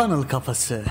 Funnel Kafası.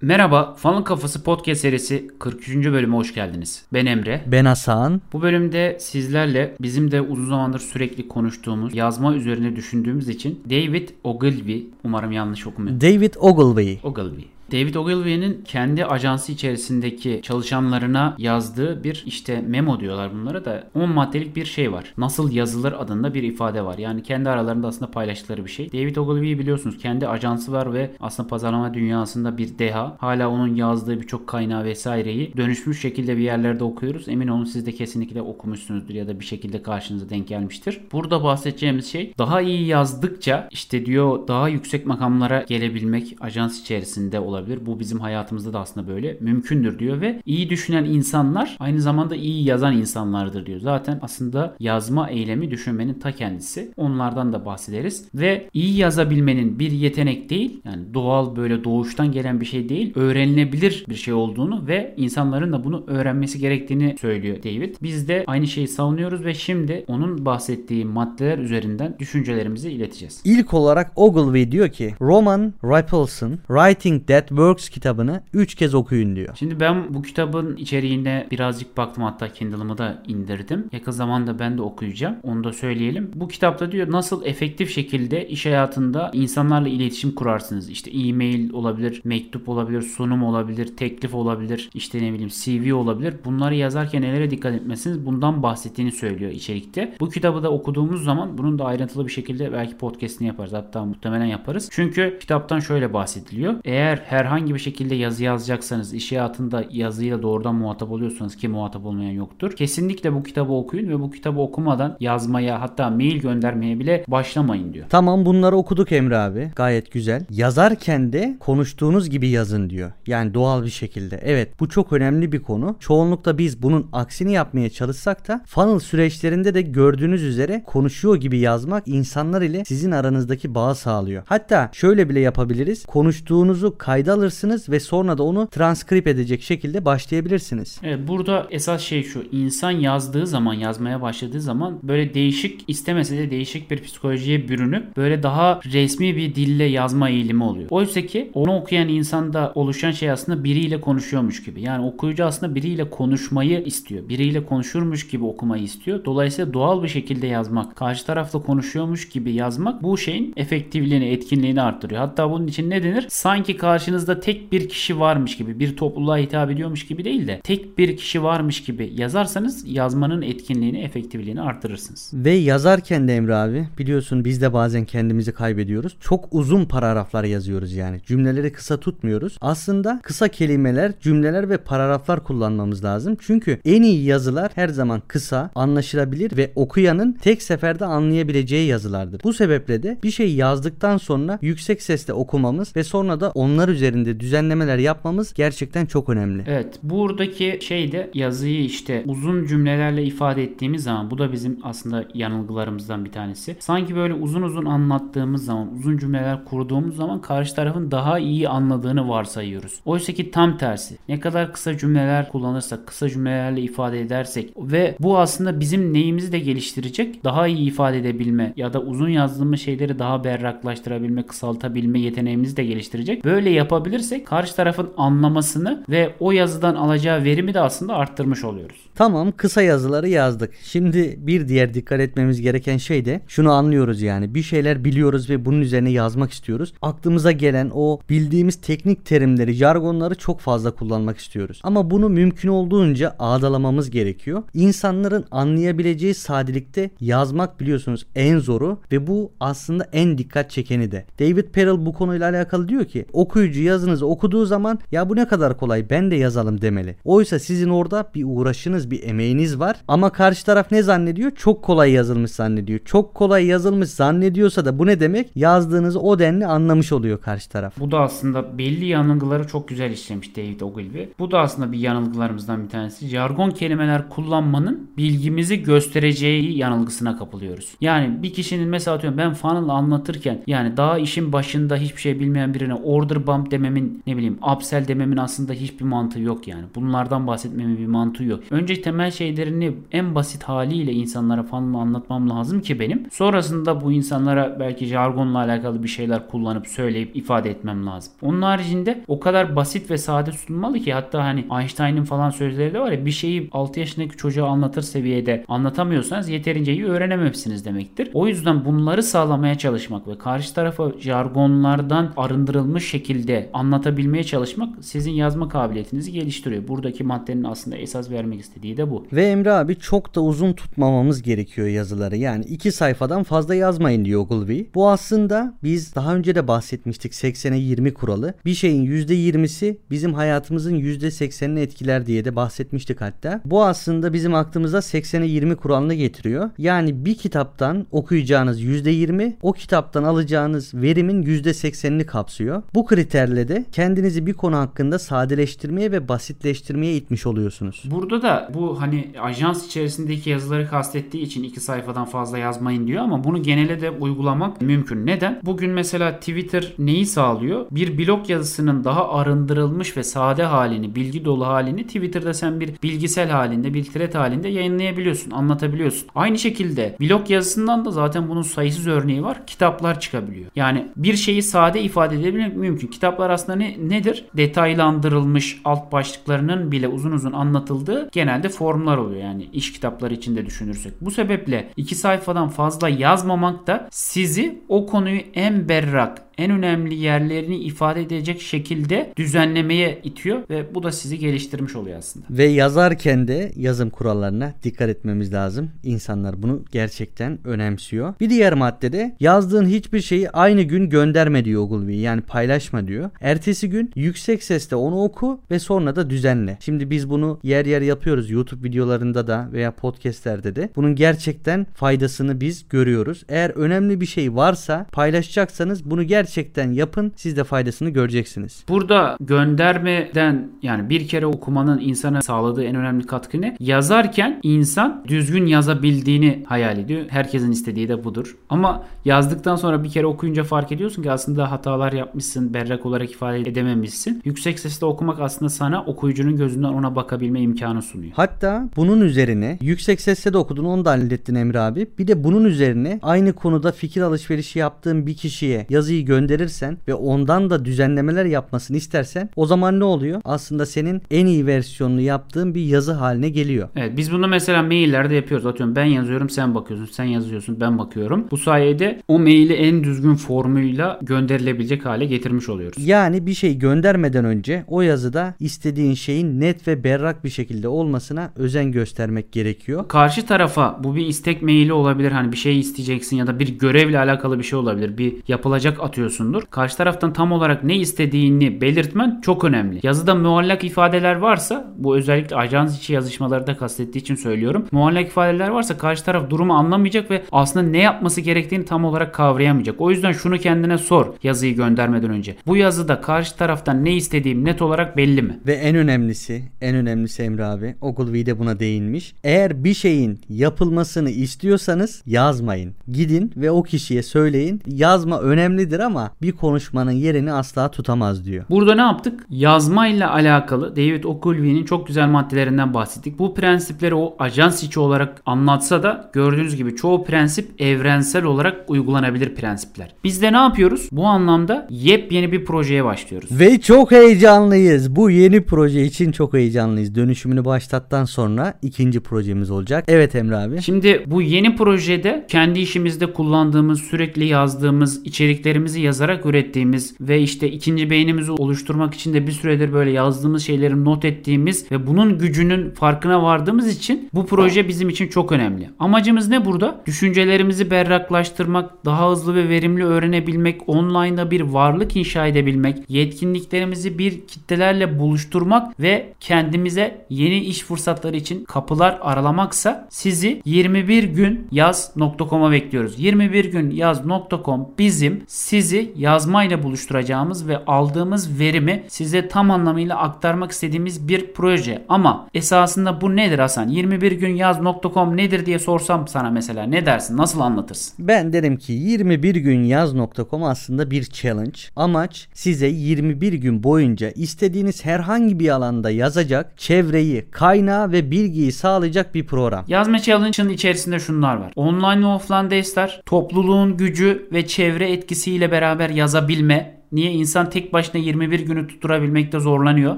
Merhaba, Funnel Kafası podcast serisi 43. bölüme hoş geldiniz. Ben Emre. Ben Hasan. Bu bölümde sizlerle bizim de uzun zamandır sürekli konuştuğumuz, yazma üzerine düşündüğümüz için David Ogilvy, umarım yanlış okumuyorum. David Ogilvy. Ogilvy. David Ogilvy'nin kendi ajansı içerisindeki çalışanlarına yazdığı bir işte memo diyorlar bunlara da 10 maddelik bir şey var. Nasıl yazılır adında bir ifade var. Yani kendi aralarında aslında paylaştıkları bir şey. David Ogilvy'yi biliyorsunuz kendi ajansı var ve aslında pazarlama dünyasında bir deha. Hala onun yazdığı birçok kaynağı vesaireyi dönüşmüş şekilde bir yerlerde okuyoruz. Emin olun siz de kesinlikle okumuşsunuzdur ya da bir şekilde karşınıza denk gelmiştir. Burada bahsedeceğimiz şey daha iyi yazdıkça işte diyor daha yüksek makamlara gelebilmek ajans içerisinde olabilir olabilir. Bu bizim hayatımızda da aslında böyle mümkündür diyor ve iyi düşünen insanlar aynı zamanda iyi yazan insanlardır diyor. Zaten aslında yazma eylemi düşünmenin ta kendisi. Onlardan da bahsederiz. Ve iyi yazabilmenin bir yetenek değil yani doğal böyle doğuştan gelen bir şey değil öğrenilebilir bir şey olduğunu ve insanların da bunu öğrenmesi gerektiğini söylüyor David. Biz de aynı şeyi savunuyoruz ve şimdi onun bahsettiği maddeler üzerinden düşüncelerimizi ileteceğiz. İlk olarak Ogilvy diyor ki Roman Rapelson Writing That Works kitabını 3 kez okuyun diyor. Şimdi ben bu kitabın içeriğine birazcık baktım hatta Kindle'ımı da indirdim. Yakın zamanda ben de okuyacağım. Onu da söyleyelim. Bu kitapta diyor nasıl efektif şekilde iş hayatında insanlarla iletişim kurarsınız. İşte e-mail olabilir, mektup olabilir, sunum olabilir, teklif olabilir, işte ne bileyim CV olabilir. Bunları yazarken nelere dikkat etmesiniz bundan bahsettiğini söylüyor içerikte. Bu kitabı da okuduğumuz zaman bunun da ayrıntılı bir şekilde belki podcastini yaparız. Hatta muhtemelen yaparız. Çünkü kitaptan şöyle bahsediliyor. Eğer herhangi bir şekilde yazı yazacaksanız, iş hayatında yazıyla doğrudan muhatap oluyorsanız ki muhatap olmayan yoktur. Kesinlikle bu kitabı okuyun ve bu kitabı okumadan yazmaya hatta mail göndermeye bile başlamayın diyor. Tamam bunları okuduk Emre abi. Gayet güzel. Yazarken de konuştuğunuz gibi yazın diyor. Yani doğal bir şekilde. Evet bu çok önemli bir konu. Çoğunlukla biz bunun aksini yapmaya çalışsak da funnel süreçlerinde de gördüğünüz üzere konuşuyor gibi yazmak insanlar ile sizin aranızdaki bağı sağlıyor. Hatta şöyle bile yapabiliriz. Konuştuğunuzu kayda alırsınız ve sonra da onu transkrip edecek şekilde başlayabilirsiniz. Evet burada esas şey şu. insan yazdığı zaman yazmaya başladığı zaman böyle değişik istemese de değişik bir psikolojiye bürünüp böyle daha resmi bir dille yazma eğilimi oluyor. Oysa ki onu okuyan insanda oluşan şey aslında biriyle konuşuyormuş gibi. Yani okuyucu aslında biriyle konuşmayı istiyor. Biriyle konuşurmuş gibi okumayı istiyor. Dolayısıyla doğal bir şekilde yazmak, karşı tarafla konuşuyormuş gibi yazmak bu şeyin efektifliğini, etkinliğini arttırıyor. Hatta bunun için ne denir? Sanki karşınızda tek bir kişi varmış gibi, bir topluluğa hitap ediyormuş gibi değil de tek bir kişi varmış gibi yazarsanız yazmanın etkinliğini, efektifliğini arttırırsınız. Ve yazarken de Emre abi biliyorsun biz de bazen kendimizi kaybediyoruz. Çok uzun paragraflar yazıyoruz yani. Cümleleri kısa tutmuyoruz. Aslında kısa kelimeler, cümleler ve paragraflar kullanmamız lazım. Çünkü en iyi yazılar her zaman kısa, anlaşılabilir ve okuyanın tek seferde anlayabileceği yazılardır. Bu sebeple de bir şey yazdıktan sonra yüksek sesle okumamız ve sonra da onlar üzerinde düzenlemeler yapmamız gerçekten çok önemli. Evet buradaki şey de yazıyı işte uzun cümlelerle ifade ettiğimiz zaman bu da bizim aslında yanılgılarımızdan bir tanesi. Sanki böyle uzun uzun anlattığımız zaman uzun cümleler kurduğumuz zaman karşı tarafın daha iyi anladığını varsayıyoruz. Oysa ki tam tersi. Ne kadar kısa cümleler kullanırsak, kısa cümlelerle ifade edersek ve bu aslında bizim neyimizi de geliştirecek. Daha iyi ifade edebilme ya da uzun yazdığımız şeyleri daha berraklaştırabilme, kısaltabilme yeteneğimizi de geliştirecek. Böyle yapabilirsek karşı tarafın anlamasını ve o yazıdan alacağı verimi de aslında arttırmış oluyoruz. Tamam kısa yazıları yazdık. Şimdi bir diğer dikkat etmemiz gereken şey de şunu anlıyoruz yani bir şeyler biliyoruz ve bunun üzerine yazmak istiyoruz. Aklımıza gelen o bildiğimiz teknik terimleri, jargonları çok fazla kullanmak istiyoruz. Ama bunu mümkün olduğunca ağdalamamız gerekiyor. İnsanların anlayabileceği sadelikte yazmak biliyorsunuz en zoru ve bu aslında en dikkat çekeni de. David Perel bu konuyla alakalı diyor ki okuyucu yazınızı okuduğu zaman ya bu ne kadar kolay ben de yazalım demeli. Oysa sizin orada bir uğraşınız bir emeğiniz var ama karşı taraf ne zannediyor? Çok kolay yazılmış zannediyor. Çok kolay yazılmış zannediyorsa da bu ne demek? Yazdığınızı o denli anlamış oluyor karşı taraf. Bu da aslında belli yanılgıları çok güzel işlemiş David Ogilvy. Bu da aslında bir yanılgılarımızdan bir tanesi. Jargon kelimeler kullanmanın bilgimizi göstereceği yanılgısına kapılıyoruz. Yani bir kişinin mesela atıyorum ben funnel anlatırken yani daha işin başında hiçbir şey bilmeyen birine order bump dememin ne bileyim upsell dememin aslında hiçbir mantığı yok yani. Bunlardan bahsetmemin bir mantığı yok. Önce temel şeylerini en basit haliyle insanlara falan anlatmam lazım ki benim. Sonrasında bu insanlara belki jargonla alakalı bir şeyler kullanıp söyleyip ifade etmem lazım. Onun haricinde o kadar basit ve sade sunmalı ki hatta hani Einstein'ın falan sözleri de var ya bir şeyi 6 yaşındaki çocuğa anlatır seviyede anlatamıyorsanız yeterince iyi öğrenememişsiniz demektir. O yüzden bunları sağlamaya çalışmak ve karşı tarafa jargonlardan arındırılmış şekilde anlatabilmeye çalışmak sizin yazma kabiliyetinizi geliştiriyor. Buradaki maddenin aslında esas vermek istediği de bu. Ve Emre abi çok da uzun tutmamamız gerekiyor yazıları. Yani iki sayfadan fazla yazmayın diyor Ogilvy. Bu aslında biz daha önce de bahsetmiştik 80'e 20 kuralı. Bir şeyin %20'si bizim hayatımızın %80'ini etkiler diye de bahsetmiştik hatta. Bu aslında bizim aklımıza 80'e 20 kuralını getiriyor. Yani bir kitaptan okuyacağınız %20 o kitaptan alacağınız verimin %80'ini kapsıyor. Bu kriterle de kendinizi bir konu hakkında sadeleştirmeye ve basitleştirmeye itmiş oluyorsunuz. Burada da bu hani ajans içerisindeki yazıları kastettiği için iki sayfadan fazla yazmayın diyor ama bunu genele de uygulamak mümkün. Neden? Bugün mesela Twitter neyi sağlıyor? Bir blog yazısının daha arındırılmış ve sade halini, bilgi dolu halini Twitter'da sen bir bilgisel halinde, bir thread halinde yayınlayabiliyorsun, anlatabiliyorsun. Aynı şekilde blog yazısından da zaten bunun sayısız örneği var. Kitaplar çıkabiliyor. Yani bir şeyi sade ifade edebilmek mümkün. Kitaplar aslında ne, nedir? Detaylandırılmış alt başlıklarının bile uzun uzun anlatıldığı genelde formlar oluyor. Yani iş kitapları içinde düşünürsek. Bu sebeple iki sayfadan fazla yazmamak da sizi o konuyu en berrak, en önemli yerlerini ifade edecek şekilde düzenlemeye itiyor ve bu da sizi geliştirmiş oluyor aslında. Ve yazarken de yazım kurallarına dikkat etmemiz lazım. İnsanlar bunu gerçekten önemsiyor. Bir diğer maddede yazdığın hiçbir şeyi aynı gün gönderme diyor Ogilvy. Yani paylaşma diyor. Ertesi gün yüksek sesle onu oku ve sonra da düzenle. Şimdi biz bunu yer yer yapıyoruz YouTube videolarında da veya podcastlerde de. Bunun gerçekten faydasını biz görüyoruz. Eğer önemli bir şey varsa paylaşacaksanız bunu gerçekten gerçekten yapın siz de faydasını göreceksiniz. Burada göndermeden yani bir kere okumanın insana sağladığı en önemli katkı ne? Yazarken insan düzgün yazabildiğini hayal ediyor. Herkesin istediği de budur. Ama yazdıktan sonra bir kere okuyunca fark ediyorsun ki aslında hatalar yapmışsın, berrak olarak ifade edememişsin. Yüksek sesle okumak aslında sana okuyucunun gözünden ona bakabilme imkanı sunuyor. Hatta bunun üzerine yüksek sesle de okudun onu da hallettin Emre abi. Bir de bunun üzerine aynı konuda fikir alışverişi yaptığın bir kişiye yazıyı gönderirsen ve ondan da düzenlemeler yapmasını istersen o zaman ne oluyor? Aslında senin en iyi versiyonunu yaptığın bir yazı haline geliyor. Evet biz bunu mesela maillerde yapıyoruz. Atıyorum ben yazıyorum sen bakıyorsun. Sen yazıyorsun ben bakıyorum. Bu sayede o maili en düzgün formuyla gönderilebilecek hale getirmiş oluyoruz. Yani bir şey göndermeden önce o yazıda istediğin şeyin net ve berrak bir şekilde olmasına özen göstermek gerekiyor. Karşı tarafa bu bir istek maili olabilir. Hani bir şey isteyeceksin ya da bir görevle alakalı bir şey olabilir. Bir yapılacak atıyorsundur. Karşı taraftan tam olarak ne istediğini belirtmen çok önemli. Yazıda muallak ifadeler varsa bu özellikle ajans içi yazışmalarda kastettiği için söylüyorum. Muallak ifadeler varsa karşı taraf durumu anlamayacak ve aslında ne yapması gerektiğini tam olarak kavrayamayacak. O yüzden şunu kendine sor yazıyı göndermeden önce. Bu yazıda karşı taraftan ne istediğim net olarak belli mi? Ve en önemlisi, en önemlisi Emre abi, Ogilvy de buna değinmiş. Eğer bir şeyin yapılmasını istiyorsanız yazmayın. Gidin ve o kişiye söyleyin. Yazma önemlidir ama bir konuşmanın yerini asla tutamaz diyor. Burada ne yaptık? Yazmayla alakalı David Ogilvy'nin çok güzel maddelerinden bahsettik. Bu prensipleri o ajans içi olarak anlatsa da gördüğünüz gibi çoğu prensip evrensel olarak uygulanabilir prensipler. Biz de ne yapıyoruz? Bu anlamda yepyeni bir projeye başlıyoruz. Ve çok heyecanlıyız. Bu yeni proje için çok heyecanlıyız. Dönüşümünü başlattan sonra ikinci projemiz olacak. Evet Emre abi. Şimdi bu yeni projede kendi işimizde kullandığımız, sürekli yazdığımız, içeriklerimizi yazarak ürettiğimiz ve işte ikinci beynimizi oluşturmak için de bir süredir böyle yazdığımız şeyleri not ettiğimiz ve bunun gücünün farkına vardığımız için bu proje bizim için çok önemli. Amacımız ne burada? Düşüncelerimizi berraklaştırmak, daha hızlı ve verimli öğrenebilmek, online'da bir varlık inşa edebilmek, yetkinliklerimizi bir kitlelerle buluşturmak ve kendimize yeni iş fırsatları için kapılar aralamaksa sizi 21 gün yaz.com'a bekliyoruz. 21 gün yaz.com bizim sizi sizi yazmayla buluşturacağımız ve aldığımız verimi size tam anlamıyla aktarmak istediğimiz bir proje. Ama esasında bu nedir Hasan? 21 gün yaz.com nedir diye sorsam sana mesela ne dersin? Nasıl anlatırsın? Ben derim ki 21 gün yaz.com aslında bir challenge. Amaç size 21 gün boyunca istediğiniz herhangi bir alanda yazacak, çevreyi, kaynağı ve bilgiyi sağlayacak bir program. Yazma challenge'ın içerisinde şunlar var. Online ve offline dersler, topluluğun gücü ve çevre etkisiyle beraber yazabilme, Niye? insan tek başına 21 günü tutturabilmekte zorlanıyor.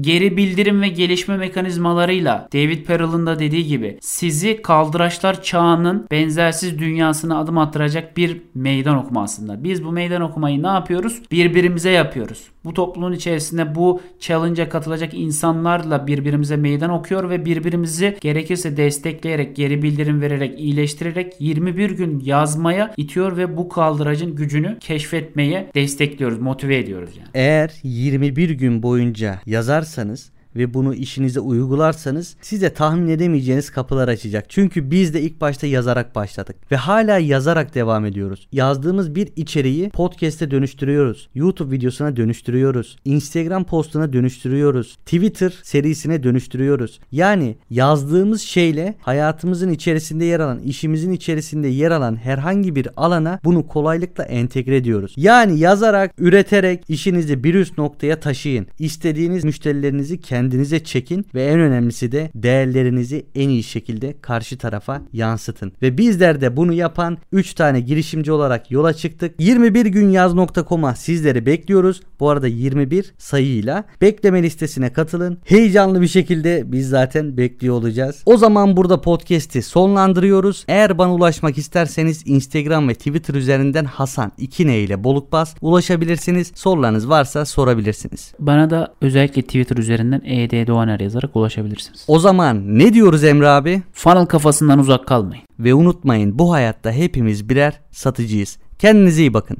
Geri bildirim ve gelişme mekanizmalarıyla David Perel'ın da dediği gibi sizi kaldıraçlar çağının benzersiz dünyasına adım attıracak bir meydan okuma aslında. Biz bu meydan okumayı ne yapıyoruz? Birbirimize yapıyoruz. Bu topluluğun içerisinde bu challenge'a katılacak insanlarla birbirimize meydan okuyor ve birbirimizi gerekirse destekleyerek, geri bildirim vererek, iyileştirerek 21 gün yazmaya itiyor ve bu kaldıracın gücünü keşfetmeye destekliyoruz, motive ediyoruz yani. Eğer 21 gün boyunca yazarsanız ve bunu işinize uygularsanız size tahmin edemeyeceğiniz kapılar açacak. Çünkü biz de ilk başta yazarak başladık ve hala yazarak devam ediyoruz. Yazdığımız bir içeriği podcast'e dönüştürüyoruz. YouTube videosuna dönüştürüyoruz. Instagram postuna dönüştürüyoruz. Twitter serisine dönüştürüyoruz. Yani yazdığımız şeyle hayatımızın içerisinde yer alan, işimizin içerisinde yer alan herhangi bir alana bunu kolaylıkla entegre ediyoruz. Yani yazarak, üreterek işinizi bir üst noktaya taşıyın. İstediğiniz müşterilerinizi kendi kendinize çekin ve en önemlisi de değerlerinizi en iyi şekilde karşı tarafa yansıtın. Ve bizler de bunu yapan 3 tane girişimci olarak yola çıktık. 21günyaz.com'a sizleri bekliyoruz. Bu arada 21 sayıyla bekleme listesine katılın. Heyecanlı bir şekilde biz zaten bekliyor olacağız. O zaman burada podcast'i sonlandırıyoruz. Eğer bana ulaşmak isterseniz Instagram ve Twitter üzerinden Hasan 2 ile Bolukbas ulaşabilirsiniz. Sorularınız varsa sorabilirsiniz. Bana da özellikle Twitter üzerinden ED Doğaner yazarak ulaşabilirsiniz. O zaman ne diyoruz Emre abi? Funnel kafasından uzak kalmayın. Ve unutmayın bu hayatta hepimiz birer satıcıyız. Kendinize iyi bakın.